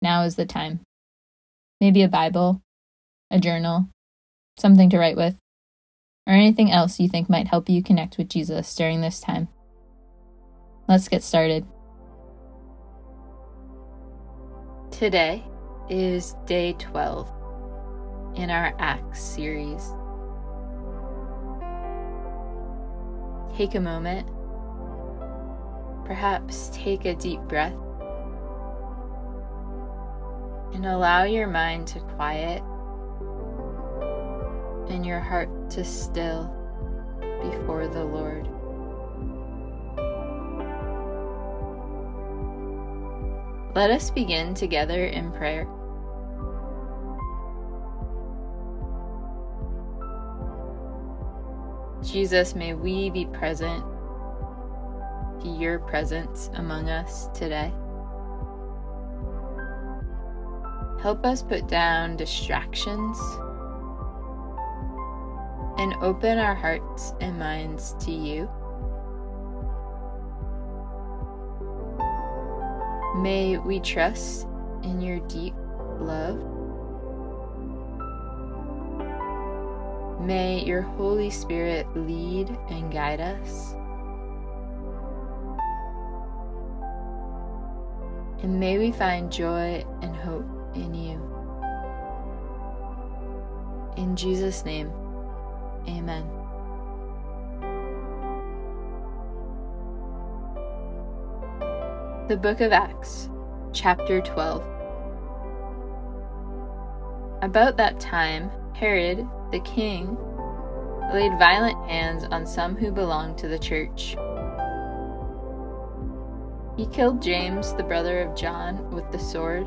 now is the time. Maybe a Bible, a journal, something to write with, or anything else you think might help you connect with Jesus during this time. Let's get started. Today is day 12 in our Acts series. Take a moment, perhaps take a deep breath and allow your mind to quiet and your heart to still before the Lord. Let us begin together in prayer. Jesus, may we be present to your presence among us today. Help us put down distractions and open our hearts and minds to you. May we trust in your deep love. May your Holy Spirit lead and guide us. And may we find joy and hope in you. In Jesus' name, amen. The Book of Acts, Chapter 12. About that time, Herod, the king, laid violent hands on some who belonged to the church. He killed James, the brother of John, with the sword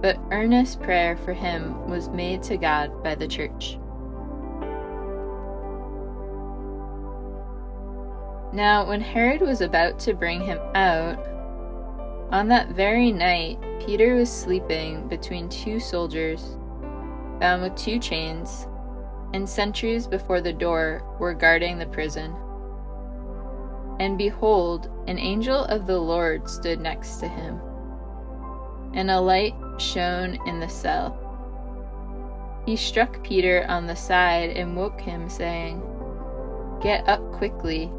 but earnest prayer for him was made to God by the church. Now, when Herod was about to bring him out, on that very night Peter was sleeping between two soldiers, bound with two chains, and sentries before the door were guarding the prison. And behold, an angel of the Lord stood next to him, and a light shone in the cell. He struck Peter on the side and woke him, saying, Get up quickly.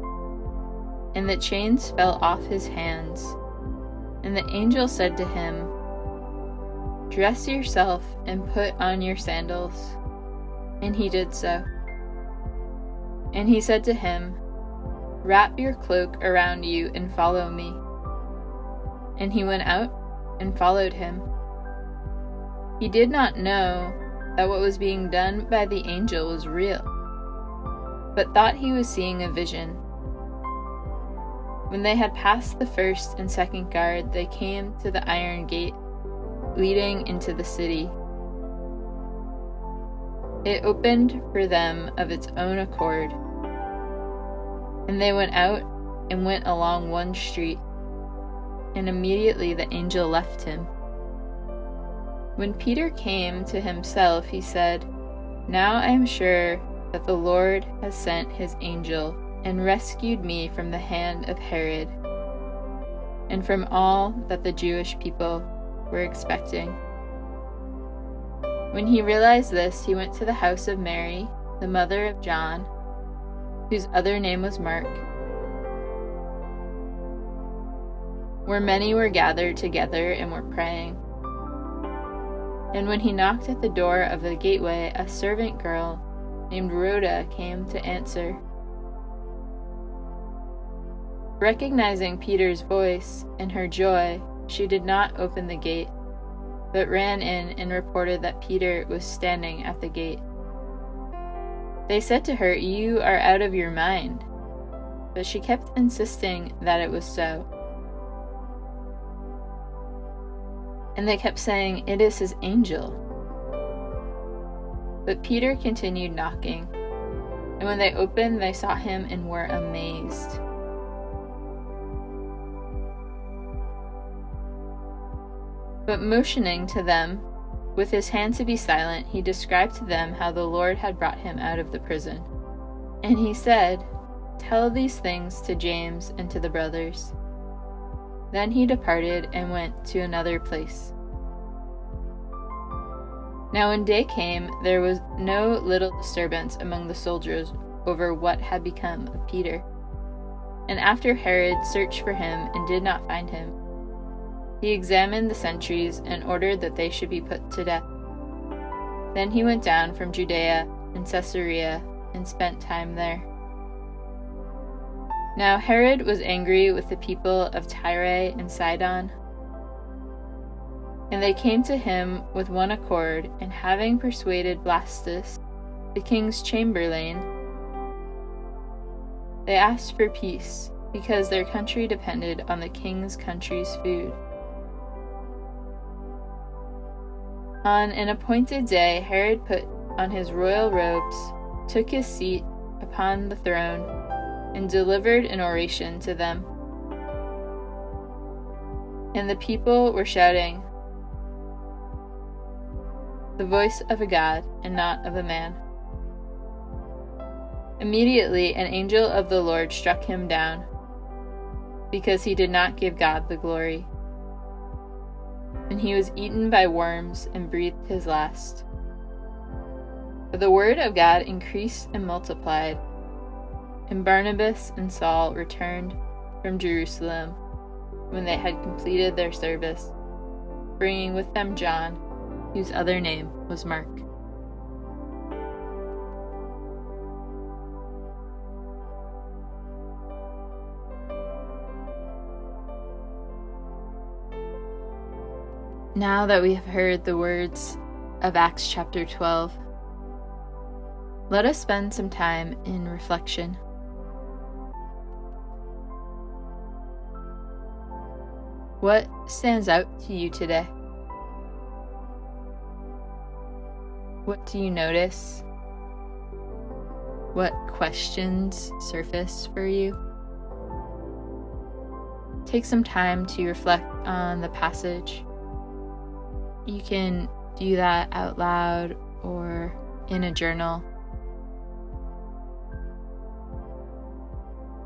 And the chains fell off his hands. And the angel said to him, Dress yourself and put on your sandals. And he did so. And he said to him, Wrap your cloak around you and follow me. And he went out and followed him. He did not know that what was being done by the angel was real, but thought he was seeing a vision. When they had passed the first and second guard, they came to the iron gate leading into the city. It opened for them of its own accord, and they went out and went along one street, and immediately the angel left him. When Peter came to himself, he said, Now I am sure that the Lord has sent his angel and rescued me from the hand of Herod and from all that the Jewish people were expecting. When he realized this, he went to the house of Mary, the mother of John, whose other name was Mark. where many were gathered together and were praying. And when he knocked at the door of the gateway, a servant girl named Rhoda came to answer. Recognizing Peter's voice and her joy, she did not open the gate, but ran in and reported that Peter was standing at the gate. They said to her, You are out of your mind. But she kept insisting that it was so. And they kept saying, It is his angel. But Peter continued knocking, and when they opened, they saw him and were amazed. But motioning to them with his hand to be silent, he described to them how the Lord had brought him out of the prison. And he said, Tell these things to James and to the brothers. Then he departed and went to another place. Now, when day came, there was no little disturbance among the soldiers over what had become of Peter. And after Herod searched for him and did not find him, he examined the sentries and ordered that they should be put to death. Then he went down from Judea and Caesarea and spent time there. Now Herod was angry with the people of Tyre and Sidon. And they came to him with one accord, and having persuaded Blastus, the king's chamberlain, they asked for peace, because their country depended on the king's country's food. On an appointed day, Herod put on his royal robes, took his seat upon the throne, and delivered an oration to them. And the people were shouting, The voice of a God and not of a man. Immediately, an angel of the Lord struck him down, because he did not give God the glory and he was eaten by worms and breathed his last. But the word of God increased and multiplied, and Barnabas and Saul returned from Jerusalem when they had completed their service, bringing with them John, whose other name was Mark. Now that we have heard the words of Acts chapter 12, let us spend some time in reflection. What stands out to you today? What do you notice? What questions surface for you? Take some time to reflect on the passage you can do that out loud or in a journal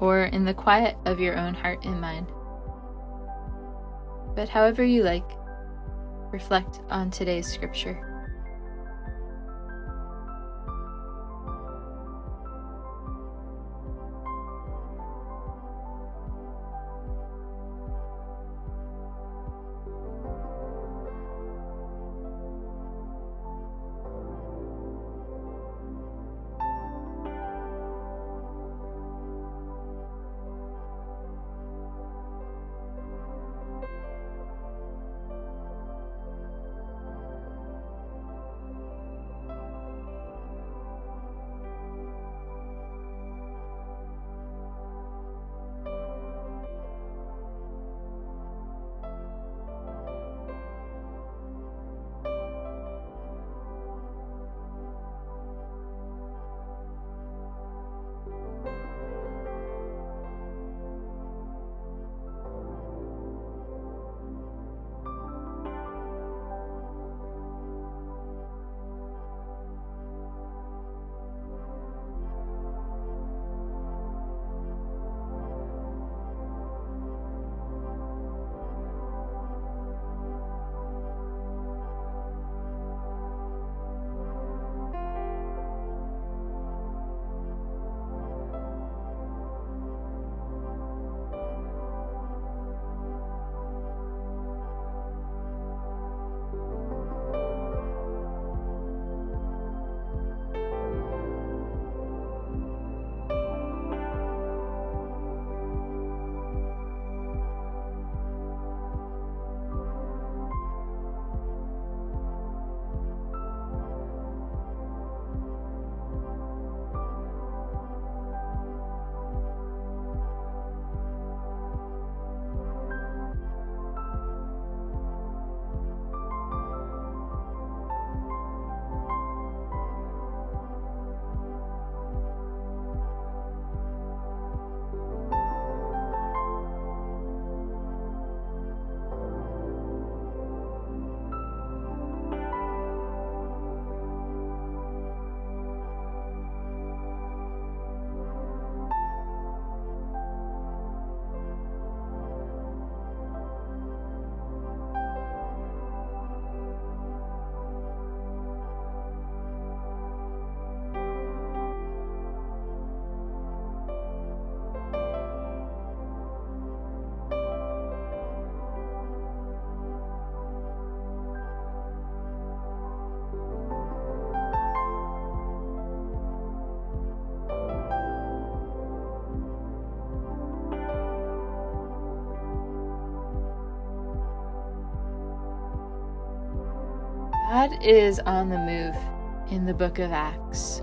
or in the quiet of your own heart and mind. But however you like, reflect on today's scripture. God is on the move in the book of Acts.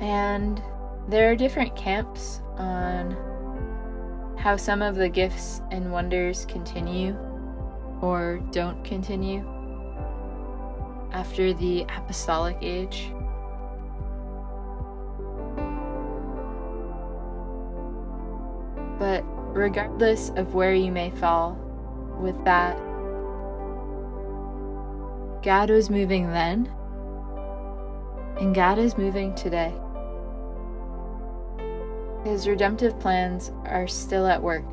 And there are different camps on how some of the gifts and wonders continue or don't continue after the apostolic age. Regardless of where you may fall with that, God was moving then, and God is moving today. His redemptive plans are still at work.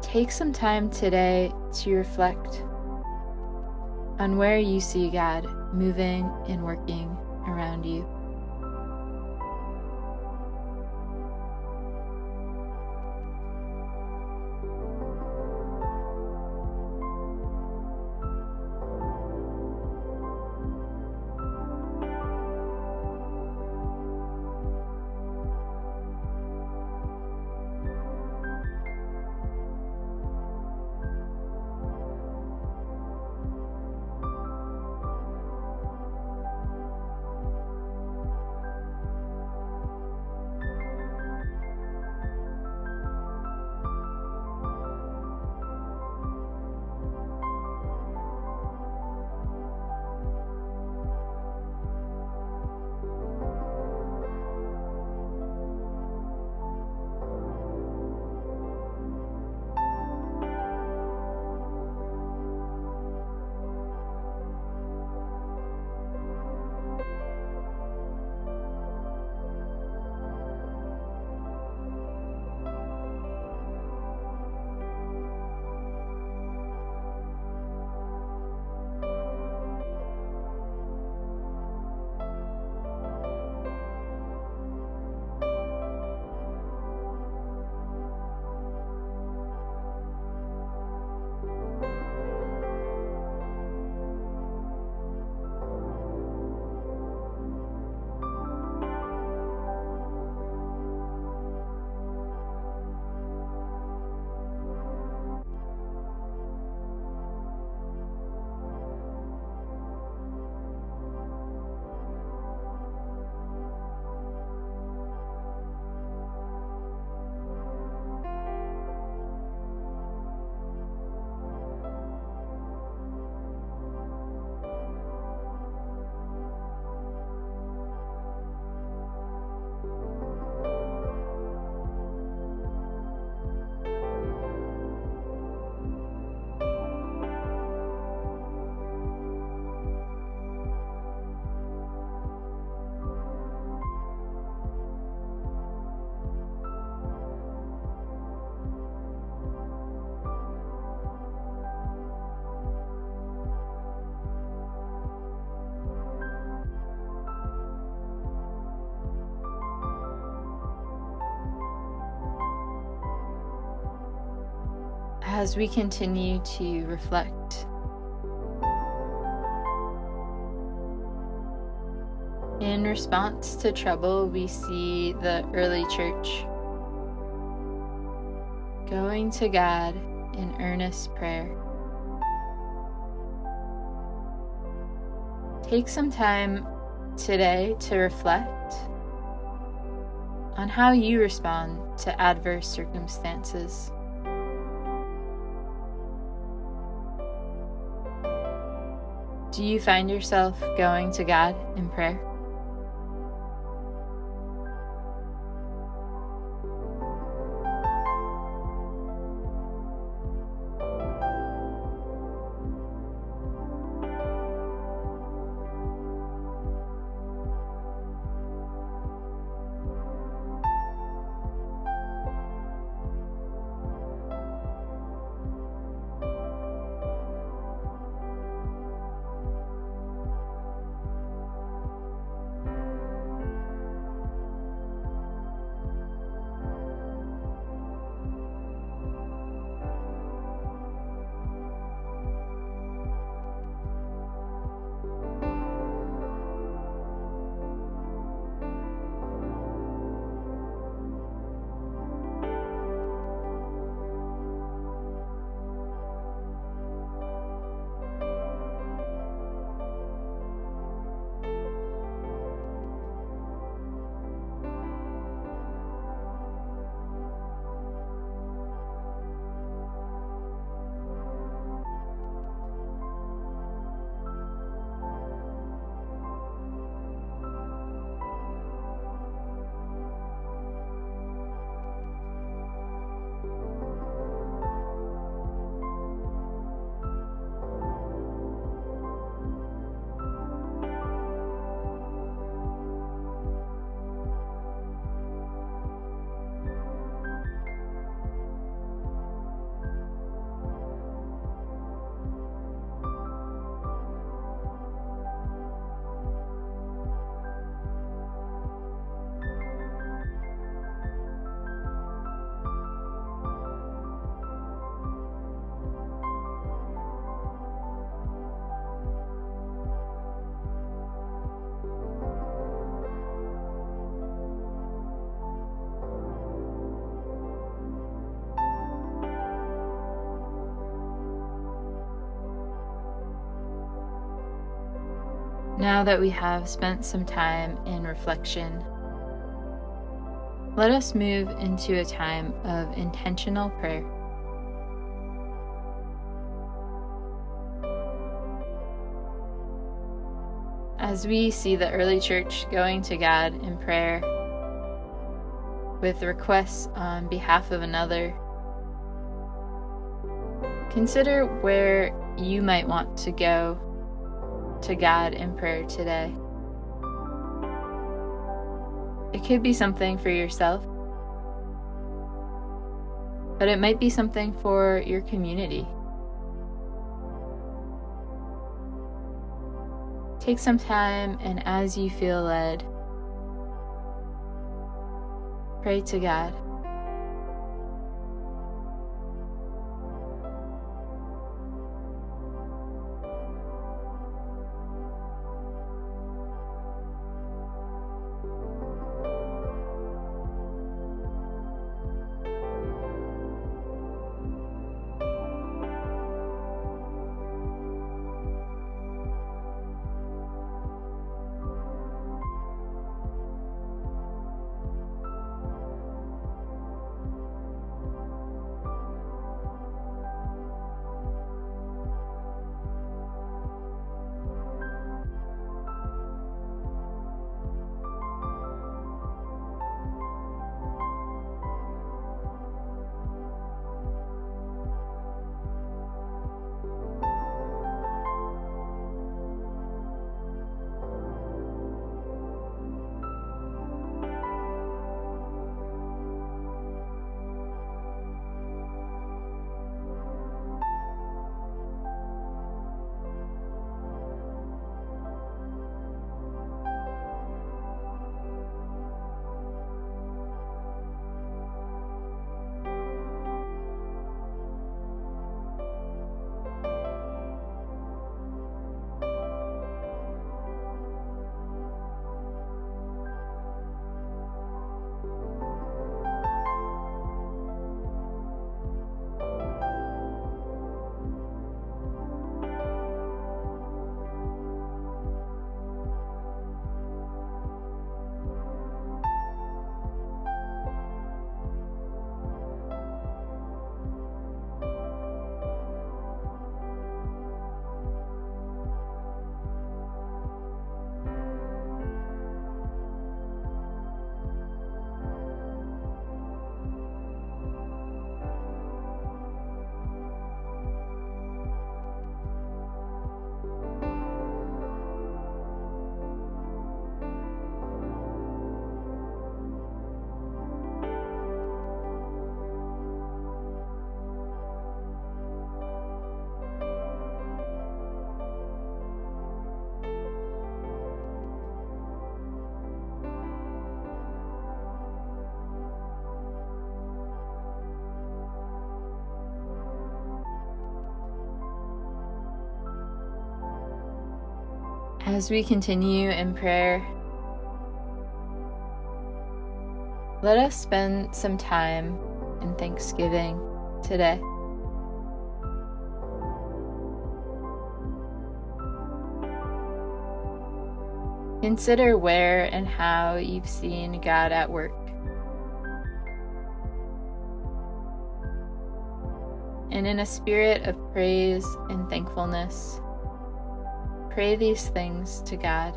Take some time today to reflect on where you see God moving and working around you. As we continue to reflect. In response to trouble, we see the early church going to God in earnest prayer. Take some time today to reflect on how you respond to adverse circumstances. Do you find yourself going to God in prayer? Now that we have spent some time in reflection, let us move into a time of intentional prayer. As we see the early church going to God in prayer with requests on behalf of another, consider where you might want to go to God in prayer today. It could be something for yourself, but it might be something for your community. Take some time and as you feel led, pray to God. As we continue in prayer, let us spend some time in thanksgiving today. Consider where and how you've seen God at work. And in a spirit of praise and thankfulness, Pray these things to God.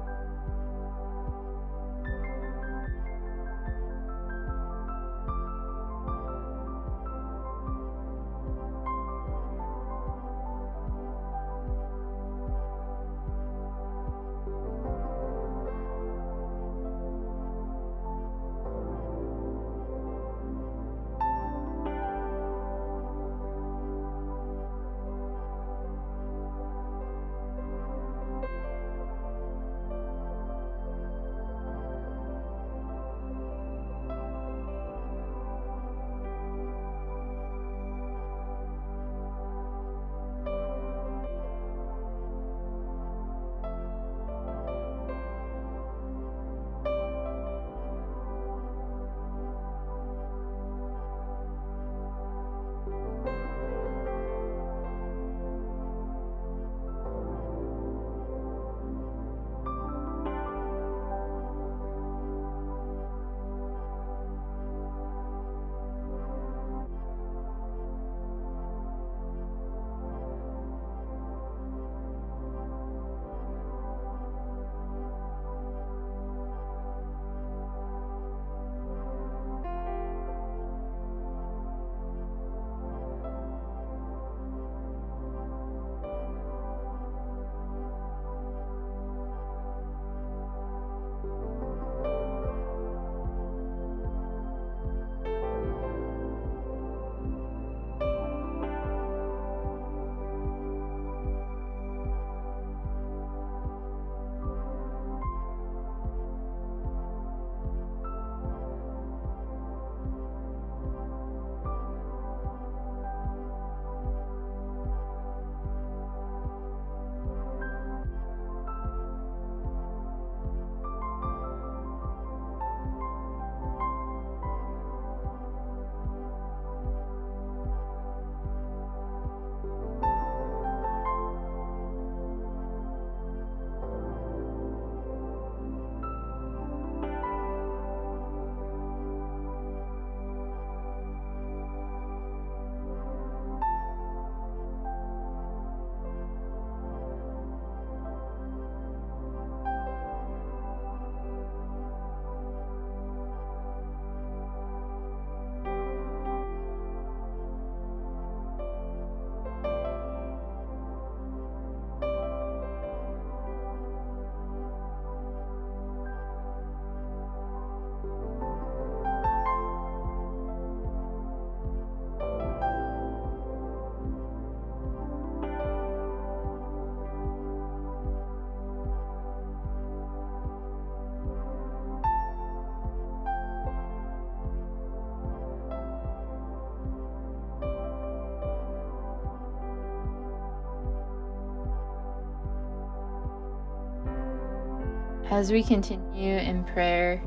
As we continue in prayer,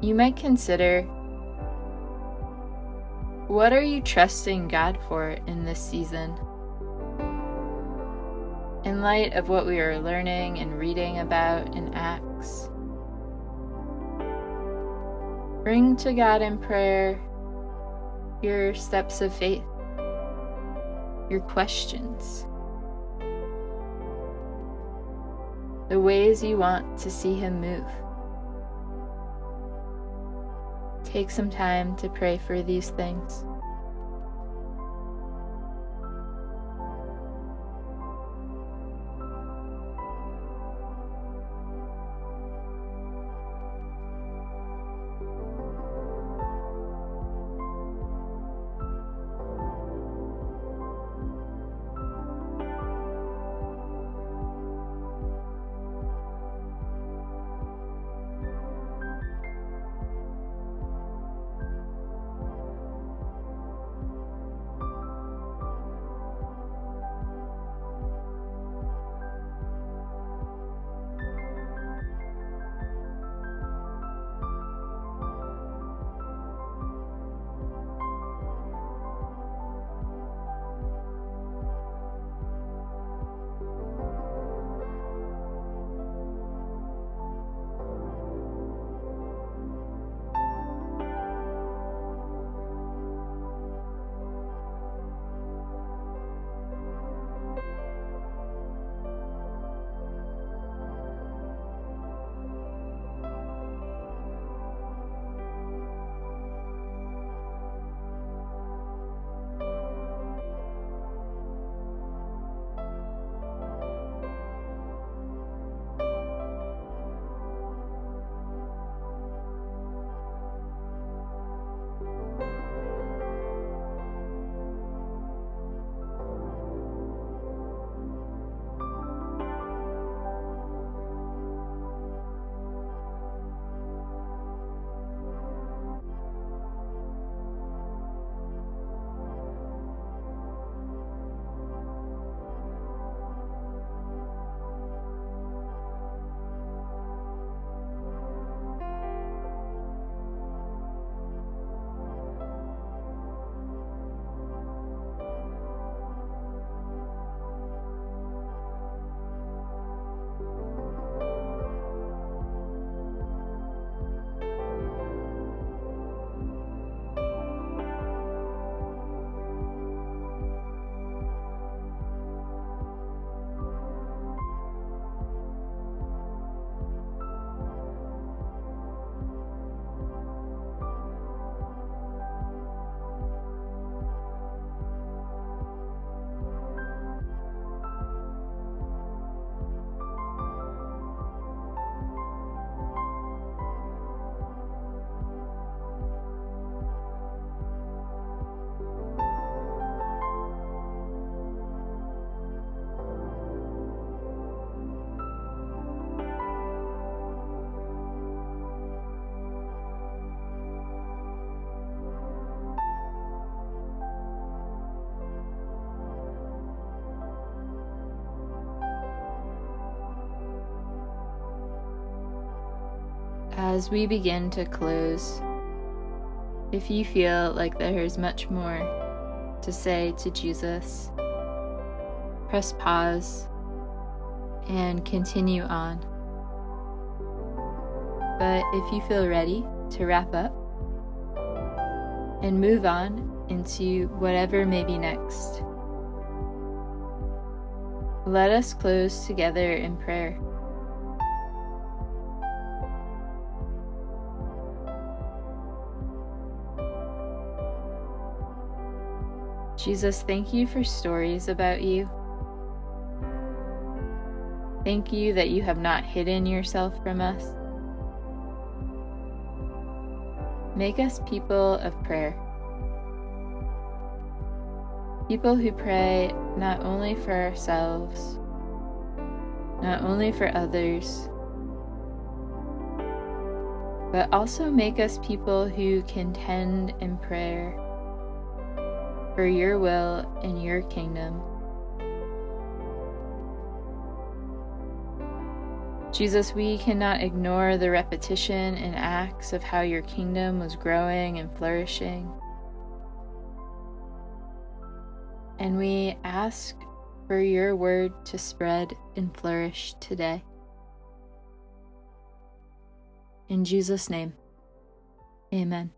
you might consider what are you trusting God for in this season? In light of what we are learning and reading about in Acts, bring to God in prayer your steps of faith, your questions, the ways you want to see Him move. Take some time to pray for these things. As we begin to close, if you feel like there is much more to say to Jesus, press pause and continue on. But if you feel ready to wrap up and move on into whatever may be next, let us close together in prayer. Jesus, thank you for stories about you. Thank you that you have not hidden yourself from us. Make us people of prayer. People who pray not only for ourselves, not only for others, but also make us people who contend in prayer for your will and your kingdom. Jesus, we cannot ignore the repetition and Acts of how your kingdom was growing and flourishing. And we ask for your word to spread and flourish today. In Jesus' name, amen.